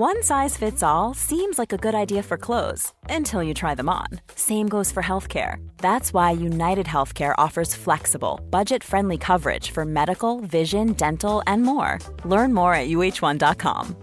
One size fits all seems like a good idea for clothes until you try them on. Same goes for healthcare. That's why United Healthcare offers flexible, budget friendly coverage for medical, vision, dental, and more. Learn more at uh1.com.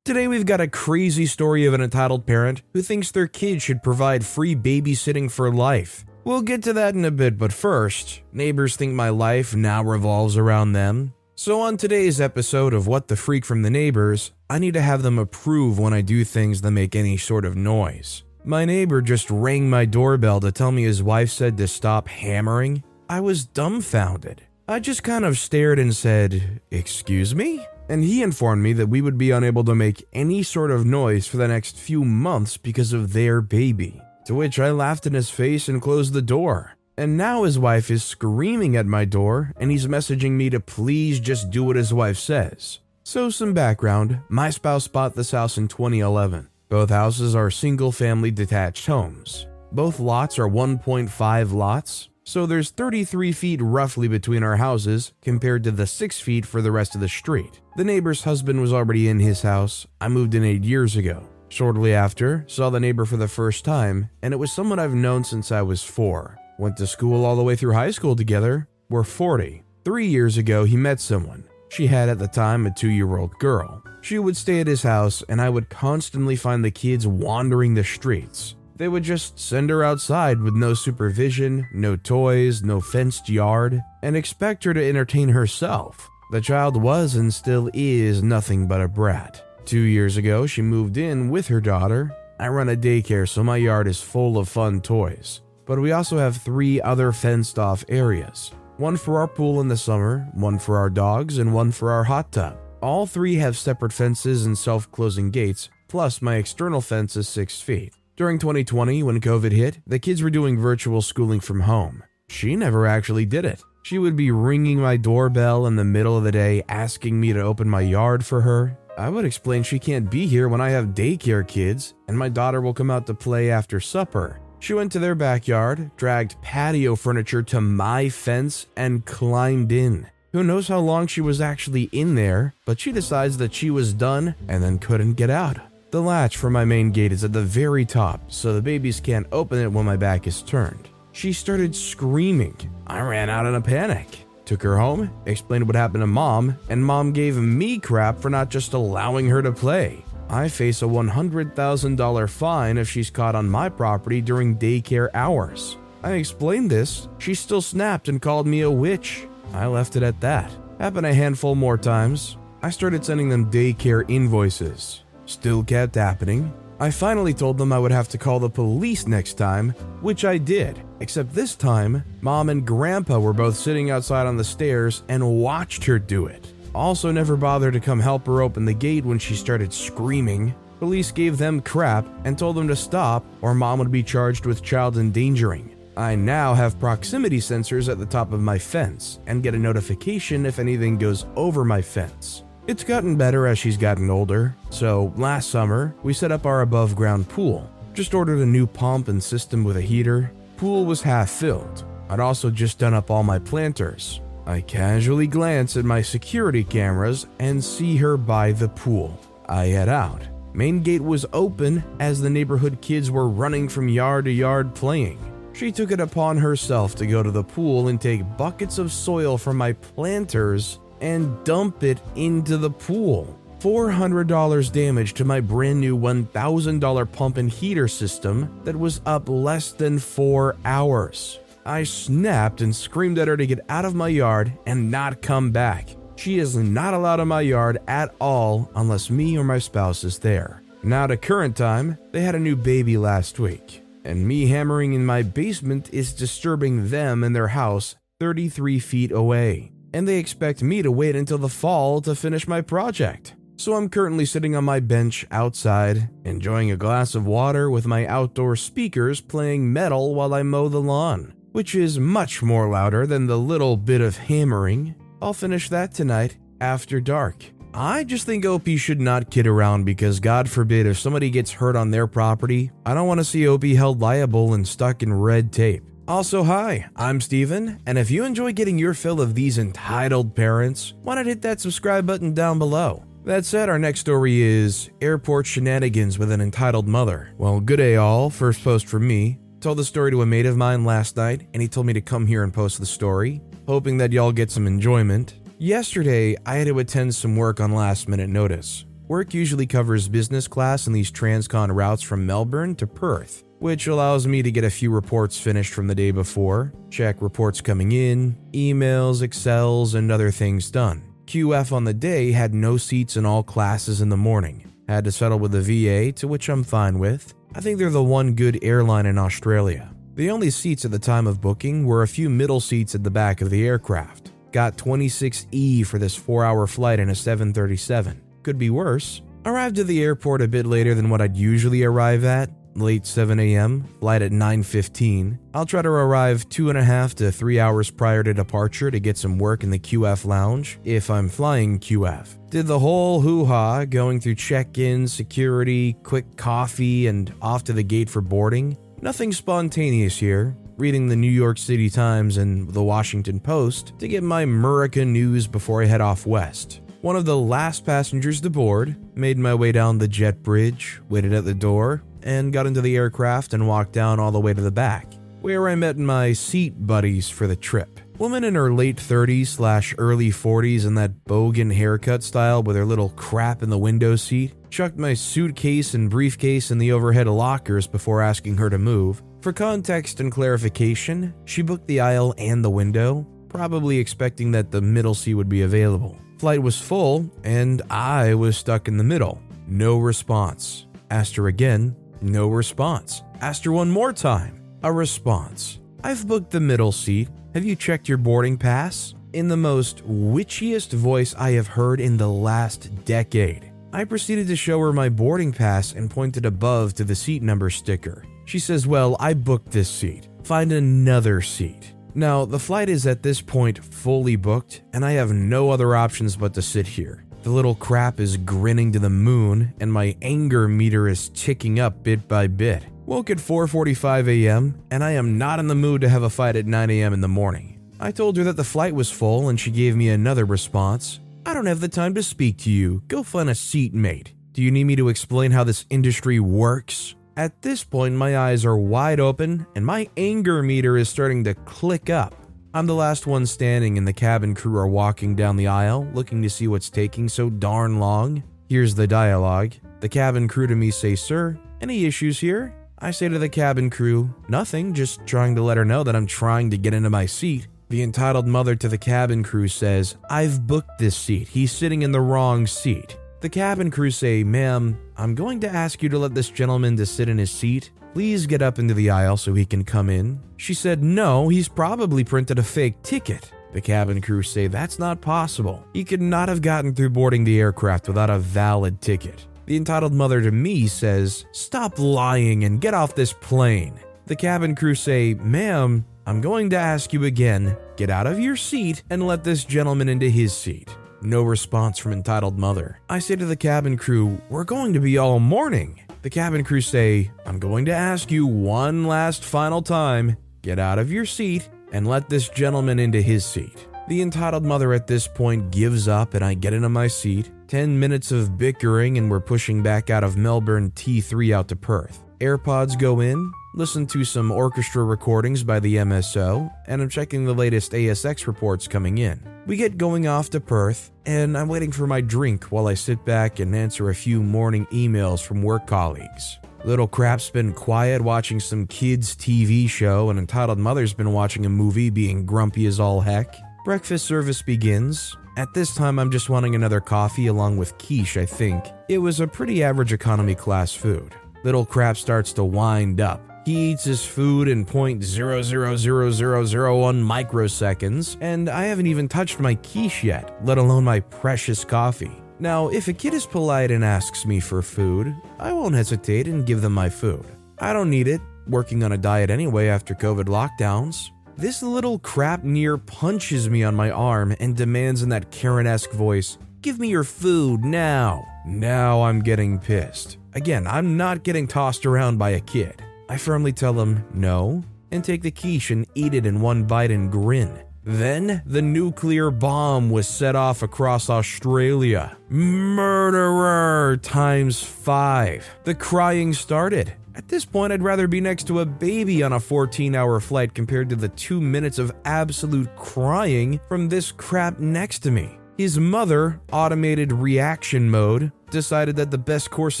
Today, we've got a crazy story of an entitled parent who thinks their kid should provide free babysitting for life. We'll get to that in a bit, but first, neighbors think my life now revolves around them. So, on today's episode of What the Freak from the Neighbors, I need to have them approve when I do things that make any sort of noise. My neighbor just rang my doorbell to tell me his wife said to stop hammering. I was dumbfounded. I just kind of stared and said, Excuse me? And he informed me that we would be unable to make any sort of noise for the next few months because of their baby. To which I laughed in his face and closed the door. And now his wife is screaming at my door and he's messaging me to please just do what his wife says. So, some background my spouse bought this house in 2011. Both houses are single family detached homes. Both lots are 1.5 lots, so there's 33 feet roughly between our houses compared to the 6 feet for the rest of the street. The neighbor's husband was already in his house. I moved in 8 years ago. Shortly after, saw the neighbor for the first time, and it was someone I've known since I was 4. Went to school all the way through high school together. We're 40. Three years ago, he met someone. She had at the time a two year old girl. She would stay at his house, and I would constantly find the kids wandering the streets. They would just send her outside with no supervision, no toys, no fenced yard, and expect her to entertain herself. The child was and still is nothing but a brat. Two years ago, she moved in with her daughter. I run a daycare, so my yard is full of fun toys but we also have three other fenced off areas one for our pool in the summer, one for our dogs, and one for our hot tub. All three have separate fences and self closing gates, plus my external fence is 6 feet. During 2020, when COVID hit, the kids were doing virtual schooling from home. She never actually did it. She would be ringing my doorbell in the middle of the day asking me to open my yard for her. I would explain she can't be here when I have daycare kids, and my daughter will come out to play after supper. She went to their backyard, dragged patio furniture to my fence, and climbed in. Who knows how long she was actually in there, but she decides that she was done and then couldn't get out. The latch for my main gate is at the very top, so the babies can't open it when my back is turned. She started screaming. I ran out in a panic. Took her home, explained what happened to mom, and mom gave me crap for not just allowing her to play. I face a $100,000 fine if she's caught on my property during daycare hours. I explained this, she still snapped and called me a witch. I left it at that. Happened a handful more times. I started sending them daycare invoices. Still kept happening. I finally told them I would have to call the police next time, which I did. Except this time, mom and grandpa were both sitting outside on the stairs and watched her do it also never bothered to come help her open the gate when she started screaming. Police gave them crap and told them to stop, or mom would be charged with child endangering. I now have proximity sensors at the top of my fence and get a notification if anything goes over my fence. It's gotten better as she's gotten older, so last summer we set up our above ground pool. Just ordered a new pump and system with a heater. Pool was half filled. I'd also just done up all my planters, I casually glance at my security cameras and see her by the pool. I head out. Main gate was open as the neighborhood kids were running from yard to yard playing. She took it upon herself to go to the pool and take buckets of soil from my planters and dump it into the pool. $400 damage to my brand new $1,000 pump and heater system that was up less than four hours. I snapped and screamed at her to get out of my yard and not come back. She is not allowed in my yard at all unless me or my spouse is there. Now, to current time, they had a new baby last week, and me hammering in my basement is disturbing them and their house 33 feet away. And they expect me to wait until the fall to finish my project. So I'm currently sitting on my bench outside, enjoying a glass of water with my outdoor speakers playing metal while I mow the lawn which is much more louder than the little bit of hammering. I'll finish that tonight after dark. I just think OP should not kid around because, God forbid, if somebody gets hurt on their property, I don't want to see OP held liable and stuck in red tape. Also, hi, I'm Steven, and if you enjoy getting your fill of these entitled parents, why not hit that subscribe button down below? That said, our next story is Airport Shenanigans with an Entitled Mother. Well, good day, all. First post from me. Told the story to a mate of mine last night, and he told me to come here and post the story, hoping that y'all get some enjoyment. Yesterday, I had to attend some work on last minute notice. Work usually covers business class and these transcon routes from Melbourne to Perth which allows me to get a few reports finished from the day before, check reports coming in, emails, Excels, and other things done. QF on the day had no seats in all classes in the morning. Had to settle with the VA, to which I'm fine with. I think they're the one good airline in Australia. The only seats at the time of booking were a few middle seats at the back of the aircraft. Got 26E for this 4 hour flight in a 737. Could be worse. Arrived at the airport a bit later than what I'd usually arrive at, late 7 a.m., flight at 9.15. I'll try to arrive two and a half to three hours prior to departure to get some work in the QF lounge, if I'm flying QF. Did the whole hoo-ha, going through check-in, security, quick coffee, and off to the gate for boarding. Nothing spontaneous here. Reading the New York City Times and the Washington Post to get my America news before I head off west one of the last passengers to board, made my way down the jet bridge, waited at the door, and got into the aircraft and walked down all the way to the back, where I met my seat buddies for the trip. Woman in her late 30s slash early 40s in that bogan haircut style with her little crap in the window seat, chucked my suitcase and briefcase in the overhead lockers before asking her to move. For context and clarification, she booked the aisle and the window, probably expecting that the middle seat would be available. Flight was full, and I was stuck in the middle. No response. Asked her again, no response. Asked her one more time. A response. I've booked the middle seat. Have you checked your boarding pass? In the most witchiest voice I have heard in the last decade. I proceeded to show her my boarding pass and pointed above to the seat number sticker. She says, Well, I booked this seat. Find another seat. Now, the flight is at this point fully booked, and I have no other options but to sit here. The little crap is grinning to the moon, and my anger meter is ticking up bit by bit. Woke at 4:45 a.m., and I am not in the mood to have a fight at 9 a.m. in the morning. I told her that the flight was full, and she gave me another response. I don't have the time to speak to you. Go find a seat, mate. Do you need me to explain how this industry works? At this point, my eyes are wide open, and my anger meter is starting to click up. I'm the last one standing, and the cabin crew are walking down the aisle, looking to see what's taking so darn long. Here's the dialogue. The cabin crew to me say, Sir, any issues here? I say to the cabin crew, Nothing, just trying to let her know that I'm trying to get into my seat. The entitled mother to the cabin crew says, I've booked this seat. He's sitting in the wrong seat. The cabin crew say, Ma'am, I'm going to ask you to let this gentleman to sit in his seat. Please get up into the aisle so he can come in. She said, No, he's probably printed a fake ticket. The cabin crew say that's not possible. He could not have gotten through boarding the aircraft without a valid ticket. The entitled mother to me says, Stop lying and get off this plane. The cabin crew say, Ma'am, I'm going to ask you again get out of your seat and let this gentleman into his seat. No response from entitled mother. I say to the cabin crew, We're going to be all morning. The cabin crew say, I'm going to ask you one last final time get out of your seat and let this gentleman into his seat. The entitled mother at this point gives up and I get into my seat. 10 minutes of bickering and we're pushing back out of Melbourne T3 out to Perth. AirPods go in, listen to some orchestra recordings by the MSO, and I'm checking the latest ASX reports coming in. We get going off to Perth, and I'm waiting for my drink while I sit back and answer a few morning emails from work colleagues. Little Crap's been quiet watching some kids' TV show, and Entitled Mother's been watching a movie being grumpy as all heck. Breakfast service begins. At this time, I'm just wanting another coffee along with quiche, I think. It was a pretty average economy class food. Little Crap starts to wind up. He eats his food in 0.00001 microseconds, and I haven't even touched my quiche yet, let alone my precious coffee. Now, if a kid is polite and asks me for food, I won't hesitate and give them my food. I don't need it, working on a diet anyway after COVID lockdowns. This little crap near punches me on my arm and demands in that Karen esque voice, Give me your food now. Now I'm getting pissed. Again, I'm not getting tossed around by a kid. I firmly tell him no, and take the quiche and eat it in one bite and grin. Then the nuclear bomb was set off across Australia. Murderer times five. The crying started. At this point, I'd rather be next to a baby on a 14 hour flight compared to the two minutes of absolute crying from this crap next to me. His mother, automated reaction mode, decided that the best course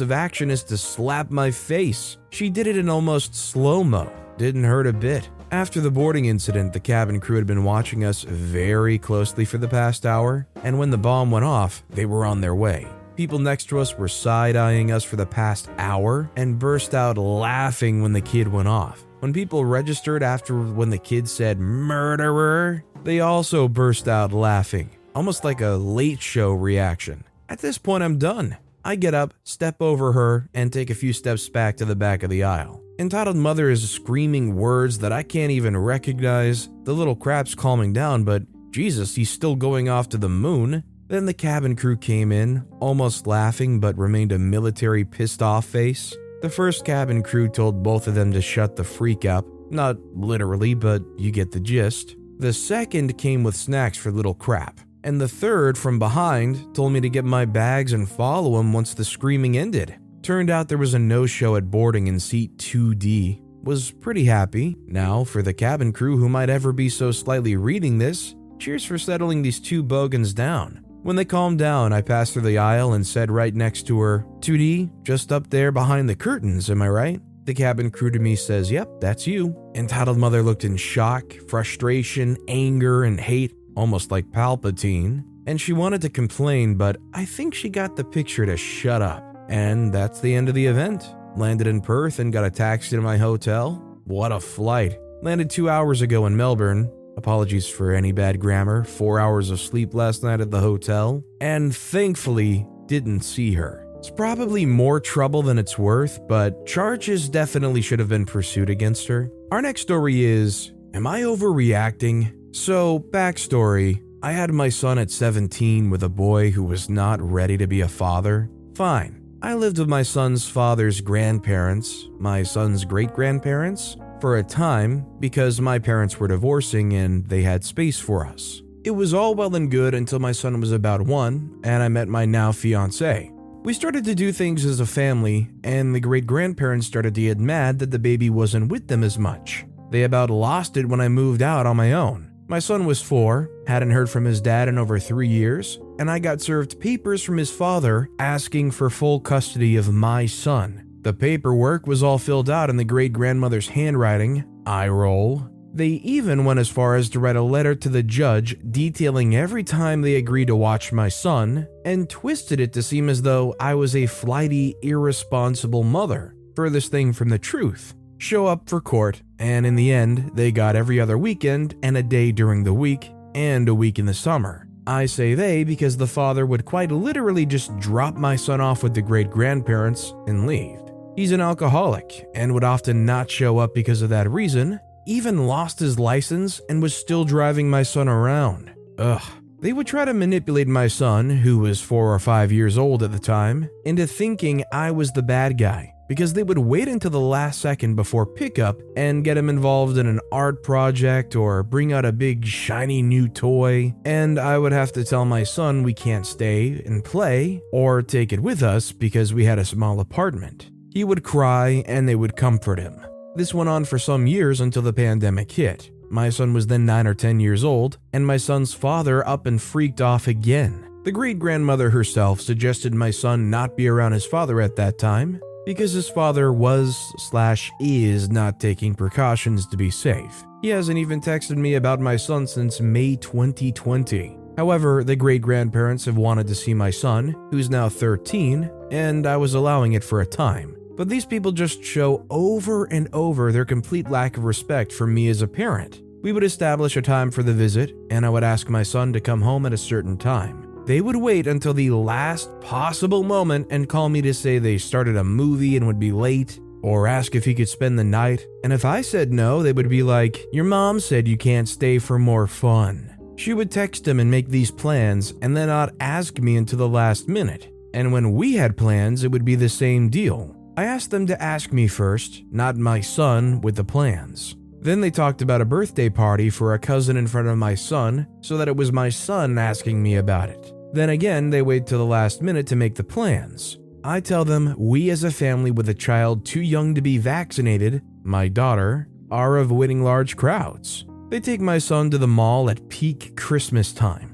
of action is to slap my face. She did it in almost slow mo. Didn't hurt a bit. After the boarding incident, the cabin crew had been watching us very closely for the past hour, and when the bomb went off, they were on their way. People next to us were side eyeing us for the past hour and burst out laughing when the kid went off. When people registered after when the kid said murderer, they also burst out laughing, almost like a late show reaction. At this point, I'm done. I get up, step over her, and take a few steps back to the back of the aisle. Entitled Mother is screaming words that I can't even recognize. The little crap's calming down, but Jesus, he's still going off to the moon. Then the cabin crew came in, almost laughing but remained a military pissed off face. The first cabin crew told both of them to shut the freak up. Not literally, but you get the gist. The second came with snacks for little crap. And the third, from behind, told me to get my bags and follow him once the screaming ended. Turned out there was a no show at boarding in seat 2D. Was pretty happy. Now, for the cabin crew who might ever be so slightly reading this, cheers for settling these two bogans down. When they calmed down, I passed through the aisle and said right next to her, 2D, just up there behind the curtains, am I right? The cabin crew to me says, Yep, that's you. Entitled Mother looked in shock, frustration, anger, and hate, almost like Palpatine. And she wanted to complain, but I think she got the picture to shut up. And that's the end of the event. Landed in Perth and got a taxi to my hotel. What a flight. Landed two hours ago in Melbourne. Apologies for any bad grammar. Four hours of sleep last night at the hotel. And thankfully, didn't see her. It's probably more trouble than it's worth, but charges definitely should have been pursued against her. Our next story is Am I overreacting? So, backstory I had my son at 17 with a boy who was not ready to be a father. Fine. I lived with my son's father's grandparents, my son's great grandparents, for a time because my parents were divorcing and they had space for us. It was all well and good until my son was about one and I met my now fiance. We started to do things as a family, and the great grandparents started to get mad that the baby wasn't with them as much. They about lost it when I moved out on my own. My son was four, hadn't heard from his dad in over three years, and I got served papers from his father asking for full custody of my son. The paperwork was all filled out in the great grandmother's handwriting. I roll. They even went as far as to write a letter to the judge detailing every time they agreed to watch my son, and twisted it to seem as though I was a flighty, irresponsible mother. Furthest thing from the truth show up for court, and in the end, they got every other weekend and a day during the week and a week in the summer. I say they because the father would quite literally just drop my son off with the great grandparents and leave. He's an alcoholic and would often not show up because of that reason, even lost his license and was still driving my son around. Ugh. They would try to manipulate my son, who was four or five years old at the time, into thinking I was the bad guy because they would wait until the last second before pickup and get him involved in an art project or bring out a big shiny new toy, and I would have to tell my son we can't stay and play or take it with us because we had a small apartment. He would cry and they would comfort him. This went on for some years until the pandemic hit. My son was then 9 or 10 years old, and my son's father up and freaked off again. The great grandmother herself suggested my son not be around his father at that time because his father was slash is not taking precautions to be safe. He hasn't even texted me about my son since May 2020. However, the great grandparents have wanted to see my son, who's now 13, and I was allowing it for a time. But these people just show over and over their complete lack of respect for me as a parent. We would establish a time for the visit, and I would ask my son to come home at a certain time. They would wait until the last possible moment and call me to say they started a movie and would be late, or ask if he could spend the night. And if I said no, they would be like, Your mom said you can't stay for more fun. She would text him and make these plans and then not ask me until the last minute. And when we had plans, it would be the same deal. I asked them to ask me first, not my son with the plans. Then they talked about a birthday party for a cousin in front of my son, so that it was my son asking me about it. Then again, they wait till the last minute to make the plans. I tell them we as a family with a child too young to be vaccinated, my daughter, are avoiding large crowds. They take my son to the mall at peak Christmas time.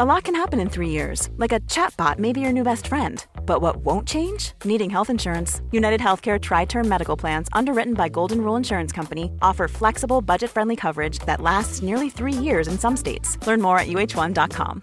A lot can happen in three years, like a chatbot may be your new best friend. But what won't change? Needing health insurance. United Healthcare Tri Term Medical Plans, underwritten by Golden Rule Insurance Company, offer flexible, budget friendly coverage that lasts nearly three years in some states. Learn more at uh1.com.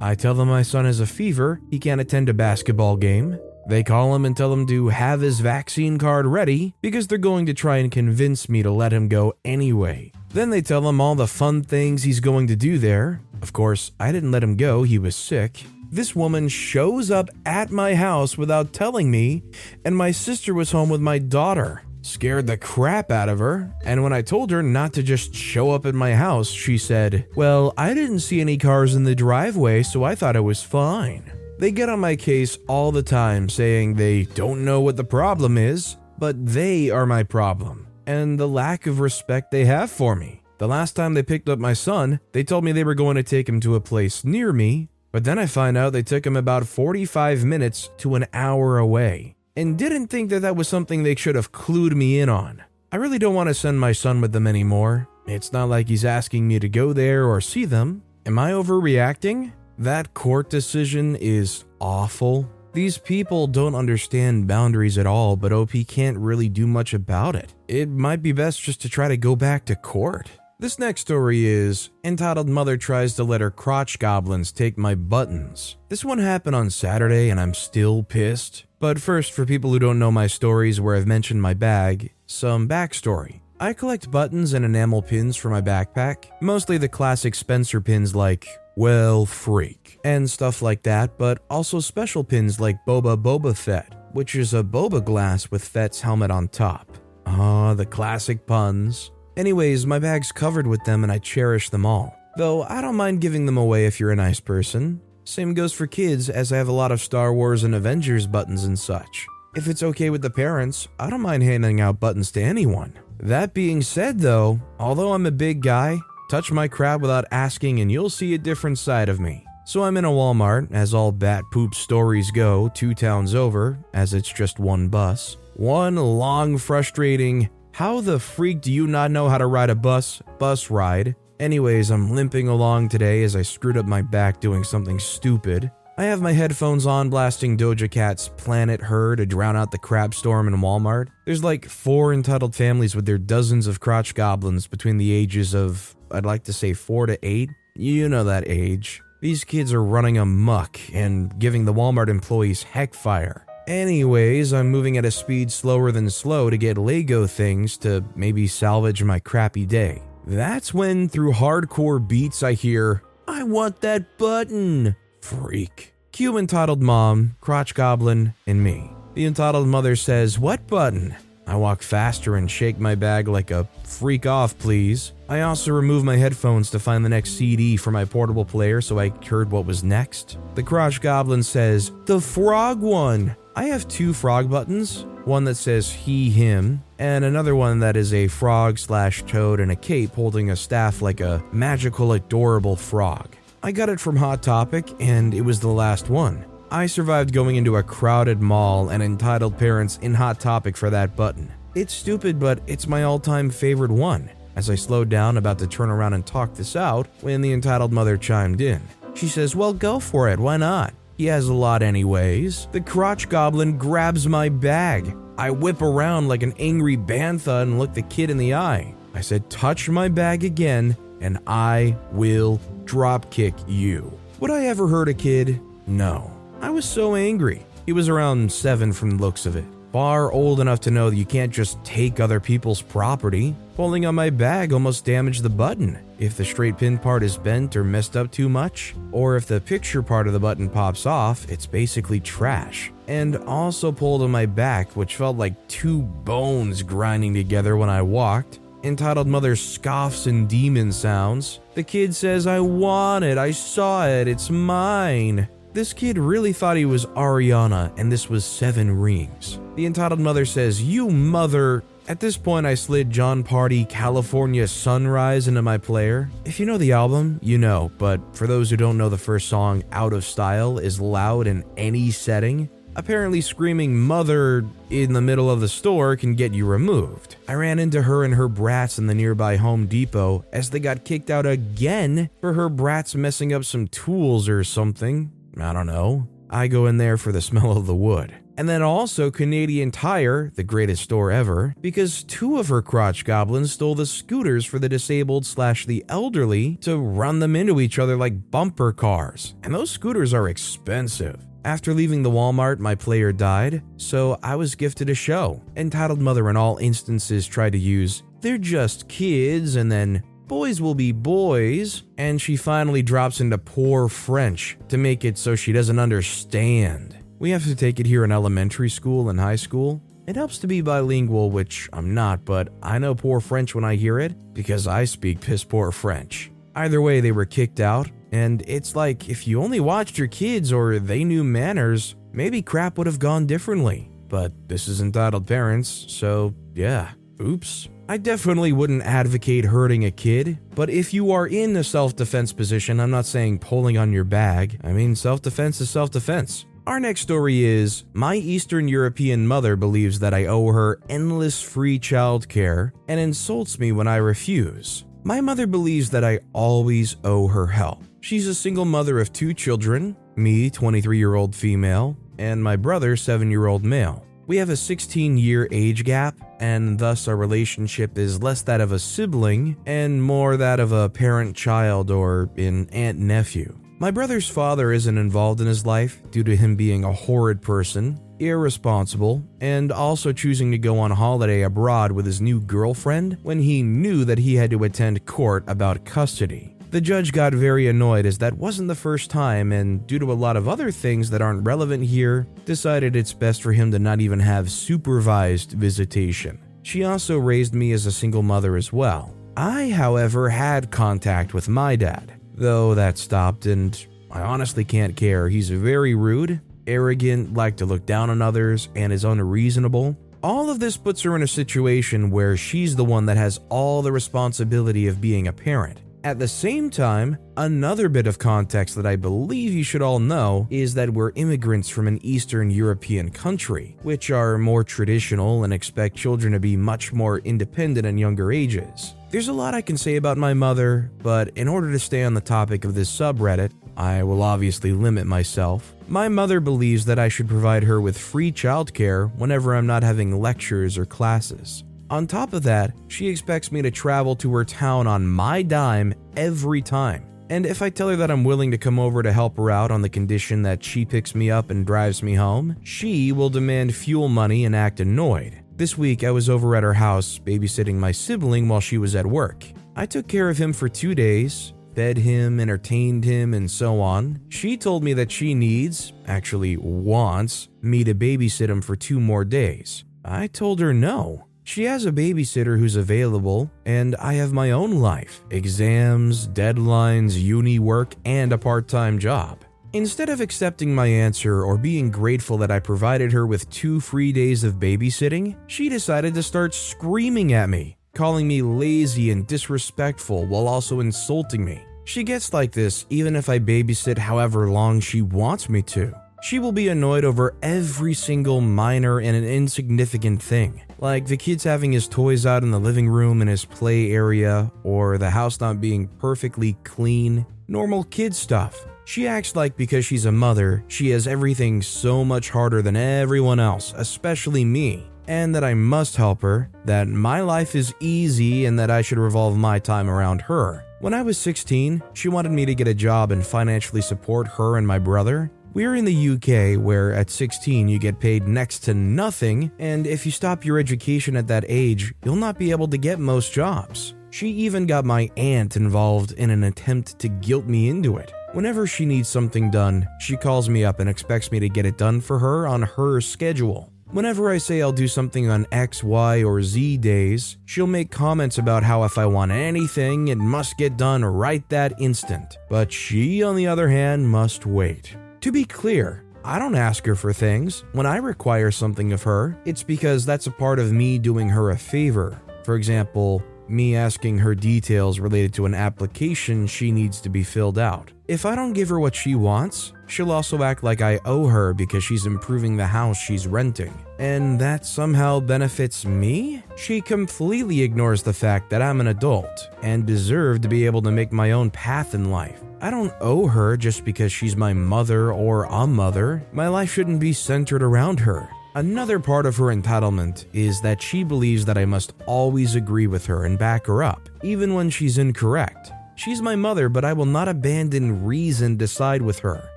I tell them my son has a fever, he can't attend a basketball game. They call him and tell him to have his vaccine card ready because they're going to try and convince me to let him go anyway. Then they tell him all the fun things he's going to do there. Of course, I didn't let him go, he was sick. This woman shows up at my house without telling me, and my sister was home with my daughter. Scared the crap out of her, and when I told her not to just show up at my house, she said, Well, I didn't see any cars in the driveway, so I thought it was fine. They get on my case all the time saying they don't know what the problem is, but they are my problem, and the lack of respect they have for me. The last time they picked up my son, they told me they were going to take him to a place near me, but then I find out they took him about 45 minutes to an hour away and didn't think that that was something they should have clued me in on. I really don't want to send my son with them anymore. It's not like he's asking me to go there or see them. Am I overreacting? That court decision is awful. These people don't understand boundaries at all, but OP can't really do much about it. It might be best just to try to go back to court. This next story is entitled Mother Tries to Let Her Crotch Goblins Take My Buttons. This one happened on Saturday and I'm still pissed. But first, for people who don't know my stories where I've mentioned my bag, some backstory. I collect buttons and enamel pins for my backpack, mostly the classic Spencer pins like, well, freak, and stuff like that, but also special pins like Boba Boba Fett, which is a boba glass with Fett's helmet on top. Ah, the classic puns. Anyways, my bag's covered with them and I cherish them all. Though I don't mind giving them away if you're a nice person. Same goes for kids, as I have a lot of Star Wars and Avengers buttons and such. If it's okay with the parents, I don't mind handing out buttons to anyone. That being said, though, although I'm a big guy, touch my crowd without asking and you'll see a different side of me. So I'm in a Walmart, as all bat poop stories go, two towns over, as it's just one bus. One long, frustrating, how the freak do you not know how to ride a bus? Bus ride. Anyways, I'm limping along today as I screwed up my back doing something stupid. I have my headphones on blasting Doja Cat's Planet Her to drown out the crap storm in Walmart. There's like four entitled families with their dozens of crotch goblins between the ages of, I'd like to say, four to eight. You know that age. These kids are running amuck and giving the Walmart employees heck fire. Anyways, I'm moving at a speed slower than slow to get Lego things to maybe salvage my crappy day. That's when, through hardcore beats, I hear, I want that button! Freak. Cue entitled mom, crotch goblin, and me. The entitled mother says, What button? I walk faster and shake my bag like a freak off, please. I also remove my headphones to find the next CD for my portable player so I heard what was next. The crotch goblin says, The frog one! I have two frog buttons one that says he, him, and another one that is a frog slash toad in a cape holding a staff like a magical, adorable frog. I got it from Hot Topic, and it was the last one. I survived going into a crowded mall and entitled parents in Hot Topic for that button. It's stupid, but it's my all time favorite one. As I slowed down, about to turn around and talk this out, when the entitled mother chimed in. She says, Well, go for it, why not? He has a lot, anyways. The crotch goblin grabs my bag. I whip around like an angry bantha and look the kid in the eye. I said, Touch my bag again, and I will dropkick you. Would I ever hurt a kid? No. I was so angry. He was around seven from the looks of it. far old enough to know that you can't just take other people's property. Pulling on my bag almost damaged the button. If the straight pin part is bent or messed up too much, or if the picture part of the button pops off, it's basically trash. And also pulled on my back, which felt like two bones grinding together when I walked. Entitled Mother scoffs and demon sounds. The kid says, I want it, I saw it, it's mine. This kid really thought he was Ariana and this was Seven Rings. The entitled mother says, You mother. At this point, I slid Jon Pardi California Sunrise into my player. If you know the album, you know, but for those who don't know, the first song, Out of Style, is loud in any setting. Apparently, screaming mother in the middle of the store can get you removed. I ran into her and her brats in the nearby Home Depot as they got kicked out again for her brats messing up some tools or something. I don't know. I go in there for the smell of the wood. And then also Canadian Tire, the greatest store ever, because two of her crotch goblins stole the scooters for the disabled slash the elderly to run them into each other like bumper cars. And those scooters are expensive. After leaving the Walmart, my player died, so I was gifted a show. Entitled Mother in all instances tried to use, they're just kids, and then boys will be boys, and she finally drops into poor French to make it so she doesn't understand. We have to take it here in elementary school and high school. It helps to be bilingual, which I'm not, but I know poor French when I hear it because I speak piss poor French. Either way, they were kicked out, and it's like if you only watched your kids or they knew manners, maybe crap would have gone differently. But this is entitled parents, so yeah, oops. I definitely wouldn't advocate hurting a kid, but if you are in a self defense position, I'm not saying pulling on your bag. I mean, self defense is self defense. Our next story is My Eastern European mother believes that I owe her endless free childcare and insults me when I refuse. My mother believes that I always owe her help. She's a single mother of two children me, 23 year old female, and my brother, 7 year old male. We have a 16 year age gap, and thus our relationship is less that of a sibling and more that of a parent child or an aunt nephew. My brother's father isn't involved in his life due to him being a horrid person, irresponsible, and also choosing to go on holiday abroad with his new girlfriend when he knew that he had to attend court about custody. The judge got very annoyed as that wasn't the first time, and due to a lot of other things that aren't relevant here, decided it's best for him to not even have supervised visitation. She also raised me as a single mother as well. I, however, had contact with my dad, though that stopped, and I honestly can't care. He's very rude, arrogant, like to look down on others, and is unreasonable. All of this puts her in a situation where she's the one that has all the responsibility of being a parent. At the same time, another bit of context that I believe you should all know is that we're immigrants from an Eastern European country, which are more traditional and expect children to be much more independent in younger ages. There's a lot I can say about my mother, but in order to stay on the topic of this subreddit, I will obviously limit myself. My mother believes that I should provide her with free childcare whenever I'm not having lectures or classes. On top of that, she expects me to travel to her town on my dime every time. And if I tell her that I'm willing to come over to help her out on the condition that she picks me up and drives me home, she will demand fuel money and act annoyed. This week, I was over at her house babysitting my sibling while she was at work. I took care of him for two days, fed him, entertained him, and so on. She told me that she needs, actually wants, me to babysit him for two more days. I told her no. She has a babysitter who's available, and I have my own life exams, deadlines, uni work, and a part time job. Instead of accepting my answer or being grateful that I provided her with two free days of babysitting, she decided to start screaming at me, calling me lazy and disrespectful while also insulting me. She gets like this even if I babysit however long she wants me to. She will be annoyed over every single minor and an insignificant thing, like the kids having his toys out in the living room in his play area, or the house not being perfectly clean, normal kid stuff. She acts like because she's a mother, she has everything so much harder than everyone else, especially me, and that I must help her, that my life is easy, and that I should revolve my time around her. When I was 16, she wanted me to get a job and financially support her and my brother, We're in the UK where at 16 you get paid next to nothing, and if you stop your education at that age, you'll not be able to get most jobs. She even got my aunt involved in an attempt to guilt me into it. Whenever she needs something done, she calls me up and expects me to get it done for her on her schedule. Whenever I say I'll do something on X, Y, or Z days, she'll make comments about how if I want anything, it must get done right that instant. But she, on the other hand, must wait. To be clear, I don't ask her for things. When I require something of her, it's because that's a part of me doing her a favor. For example, me asking her details related to an application she needs to be filled out. If I don't give her what she wants, she'll also act like I owe her because she's improving the house she's renting. And that somehow benefits me? She completely ignores the fact that I'm an adult and deserve to be able to make my own path in life. I don't owe her just because she's my mother or a mother. My life shouldn't be centered around her. Another part of her entitlement is that she believes that I must always agree with her and back her up, even when she's incorrect. She's my mother, but I will not abandon reason to side with her.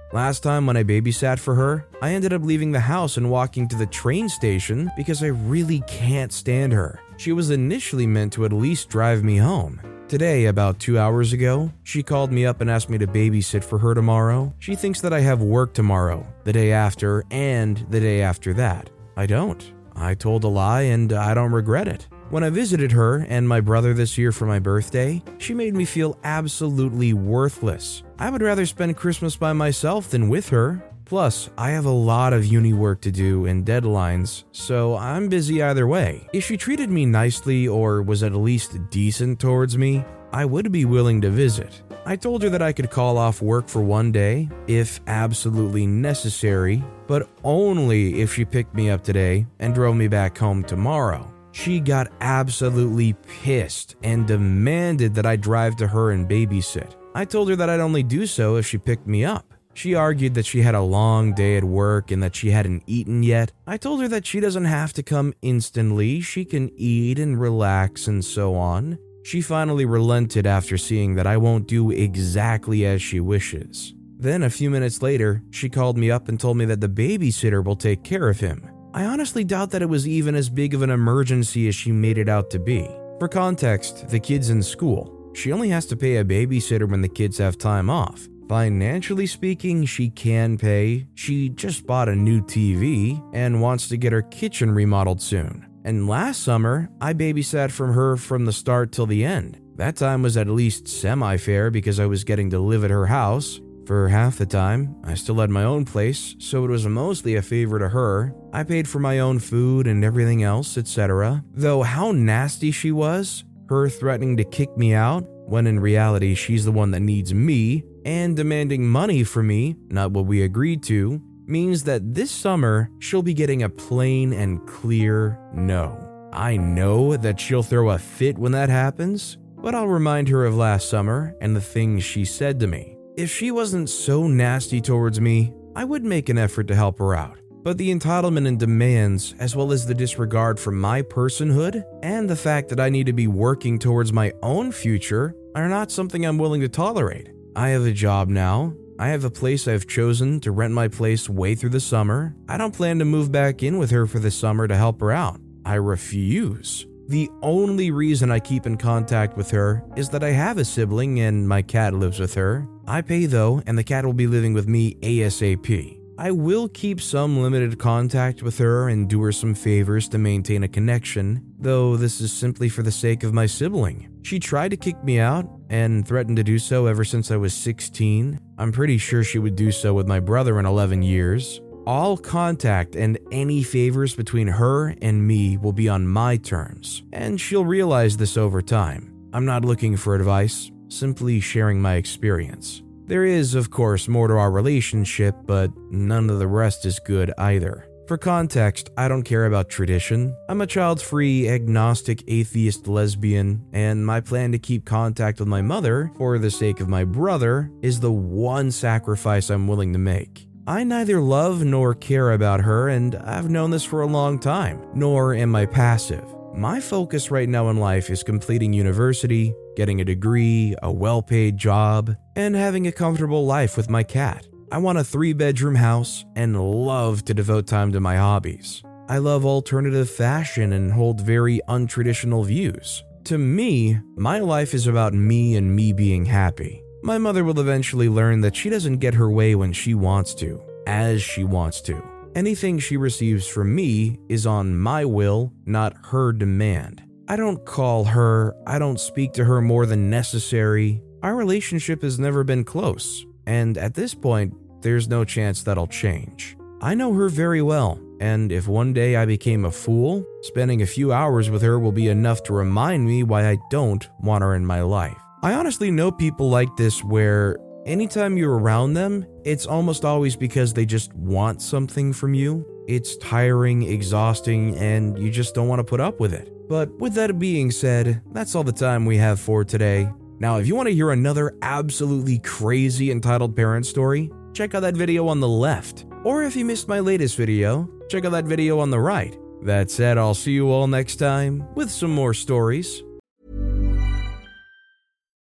Last time when I babysat for her, I ended up leaving the house and walking to the train station because I really can't stand her. She was initially meant to at least drive me home. Today, about two hours ago, she called me up and asked me to babysit for her tomorrow. She thinks that I have work tomorrow, the day after, and the day after that. I don't. I told a lie and I don't regret it. When I visited her and my brother this year for my birthday, she made me feel absolutely worthless. I would rather spend Christmas by myself than with her. Plus, I have a lot of uni work to do and deadlines, so I'm busy either way. If she treated me nicely or was at least decent towards me, I would be willing to visit. I told her that I could call off work for one day, if absolutely necessary, but only if she picked me up today and drove me back home tomorrow. She got absolutely pissed and demanded that I drive to her and babysit. I told her that I'd only do so if she picked me up. She argued that she had a long day at work and that she hadn't eaten yet. I told her that she doesn't have to come instantly, she can eat and relax and so on. She finally relented after seeing that I won't do exactly as she wishes. Then, a few minutes later, she called me up and told me that the babysitter will take care of him. I honestly doubt that it was even as big of an emergency as she made it out to be. For context, the kid's in school. She only has to pay a babysitter when the kids have time off. Financially speaking, she can pay. She just bought a new TV and wants to get her kitchen remodeled soon. And last summer, I babysat from her from the start till the end. That time was at least semi fair because I was getting to live at her house. For half the time, I still had my own place, so it was mostly a favor to her. I paid for my own food and everything else, etc. Though how nasty she was, her threatening to kick me out, when in reality she's the one that needs me, and demanding money from me, not what we agreed to, means that this summer she'll be getting a plain and clear no. I know that she'll throw a fit when that happens, but I'll remind her of last summer and the things she said to me. If she wasn't so nasty towards me, I would make an effort to help her out. But the entitlement and demands, as well as the disregard for my personhood, and the fact that I need to be working towards my own future, are not something I'm willing to tolerate. I have a job now. I have a place I've chosen to rent my place way through the summer. I don't plan to move back in with her for the summer to help her out. I refuse. The only reason I keep in contact with her is that I have a sibling and my cat lives with her. I pay though, and the cat will be living with me ASAP. I will keep some limited contact with her and do her some favors to maintain a connection, though this is simply for the sake of my sibling. She tried to kick me out and threatened to do so ever since I was 16. I'm pretty sure she would do so with my brother in 11 years. All contact and any favors between her and me will be on my terms, and she'll realize this over time. I'm not looking for advice, simply sharing my experience. There is, of course, more to our relationship, but none of the rest is good either. For context, I don't care about tradition. I'm a child free, agnostic, atheist lesbian, and my plan to keep contact with my mother, for the sake of my brother, is the one sacrifice I'm willing to make. I neither love nor care about her, and I've known this for a long time, nor am I passive. My focus right now in life is completing university, getting a degree, a well paid job, and having a comfortable life with my cat. I want a three bedroom house and love to devote time to my hobbies. I love alternative fashion and hold very untraditional views. To me, my life is about me and me being happy. My mother will eventually learn that she doesn't get her way when she wants to, as she wants to. Anything she receives from me is on my will, not her demand. I don't call her, I don't speak to her more than necessary. Our relationship has never been close, and at this point, there's no chance that'll change. I know her very well, and if one day I became a fool, spending a few hours with her will be enough to remind me why I don't want her in my life. I honestly know people like this where anytime you're around them, it's almost always because they just want something from you. It's tiring, exhausting, and you just don't want to put up with it. But with that being said, that's all the time we have for today. Now, if you want to hear another absolutely crazy entitled parent story, check out that video on the left. Or if you missed my latest video, check out that video on the right. That said, I'll see you all next time with some more stories.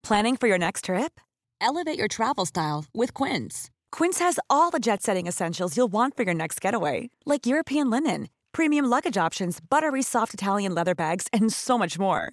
Planning for your next trip? Elevate your travel style with Quince. Quince has all the jet setting essentials you'll want for your next getaway, like European linen, premium luggage options, buttery soft Italian leather bags, and so much more.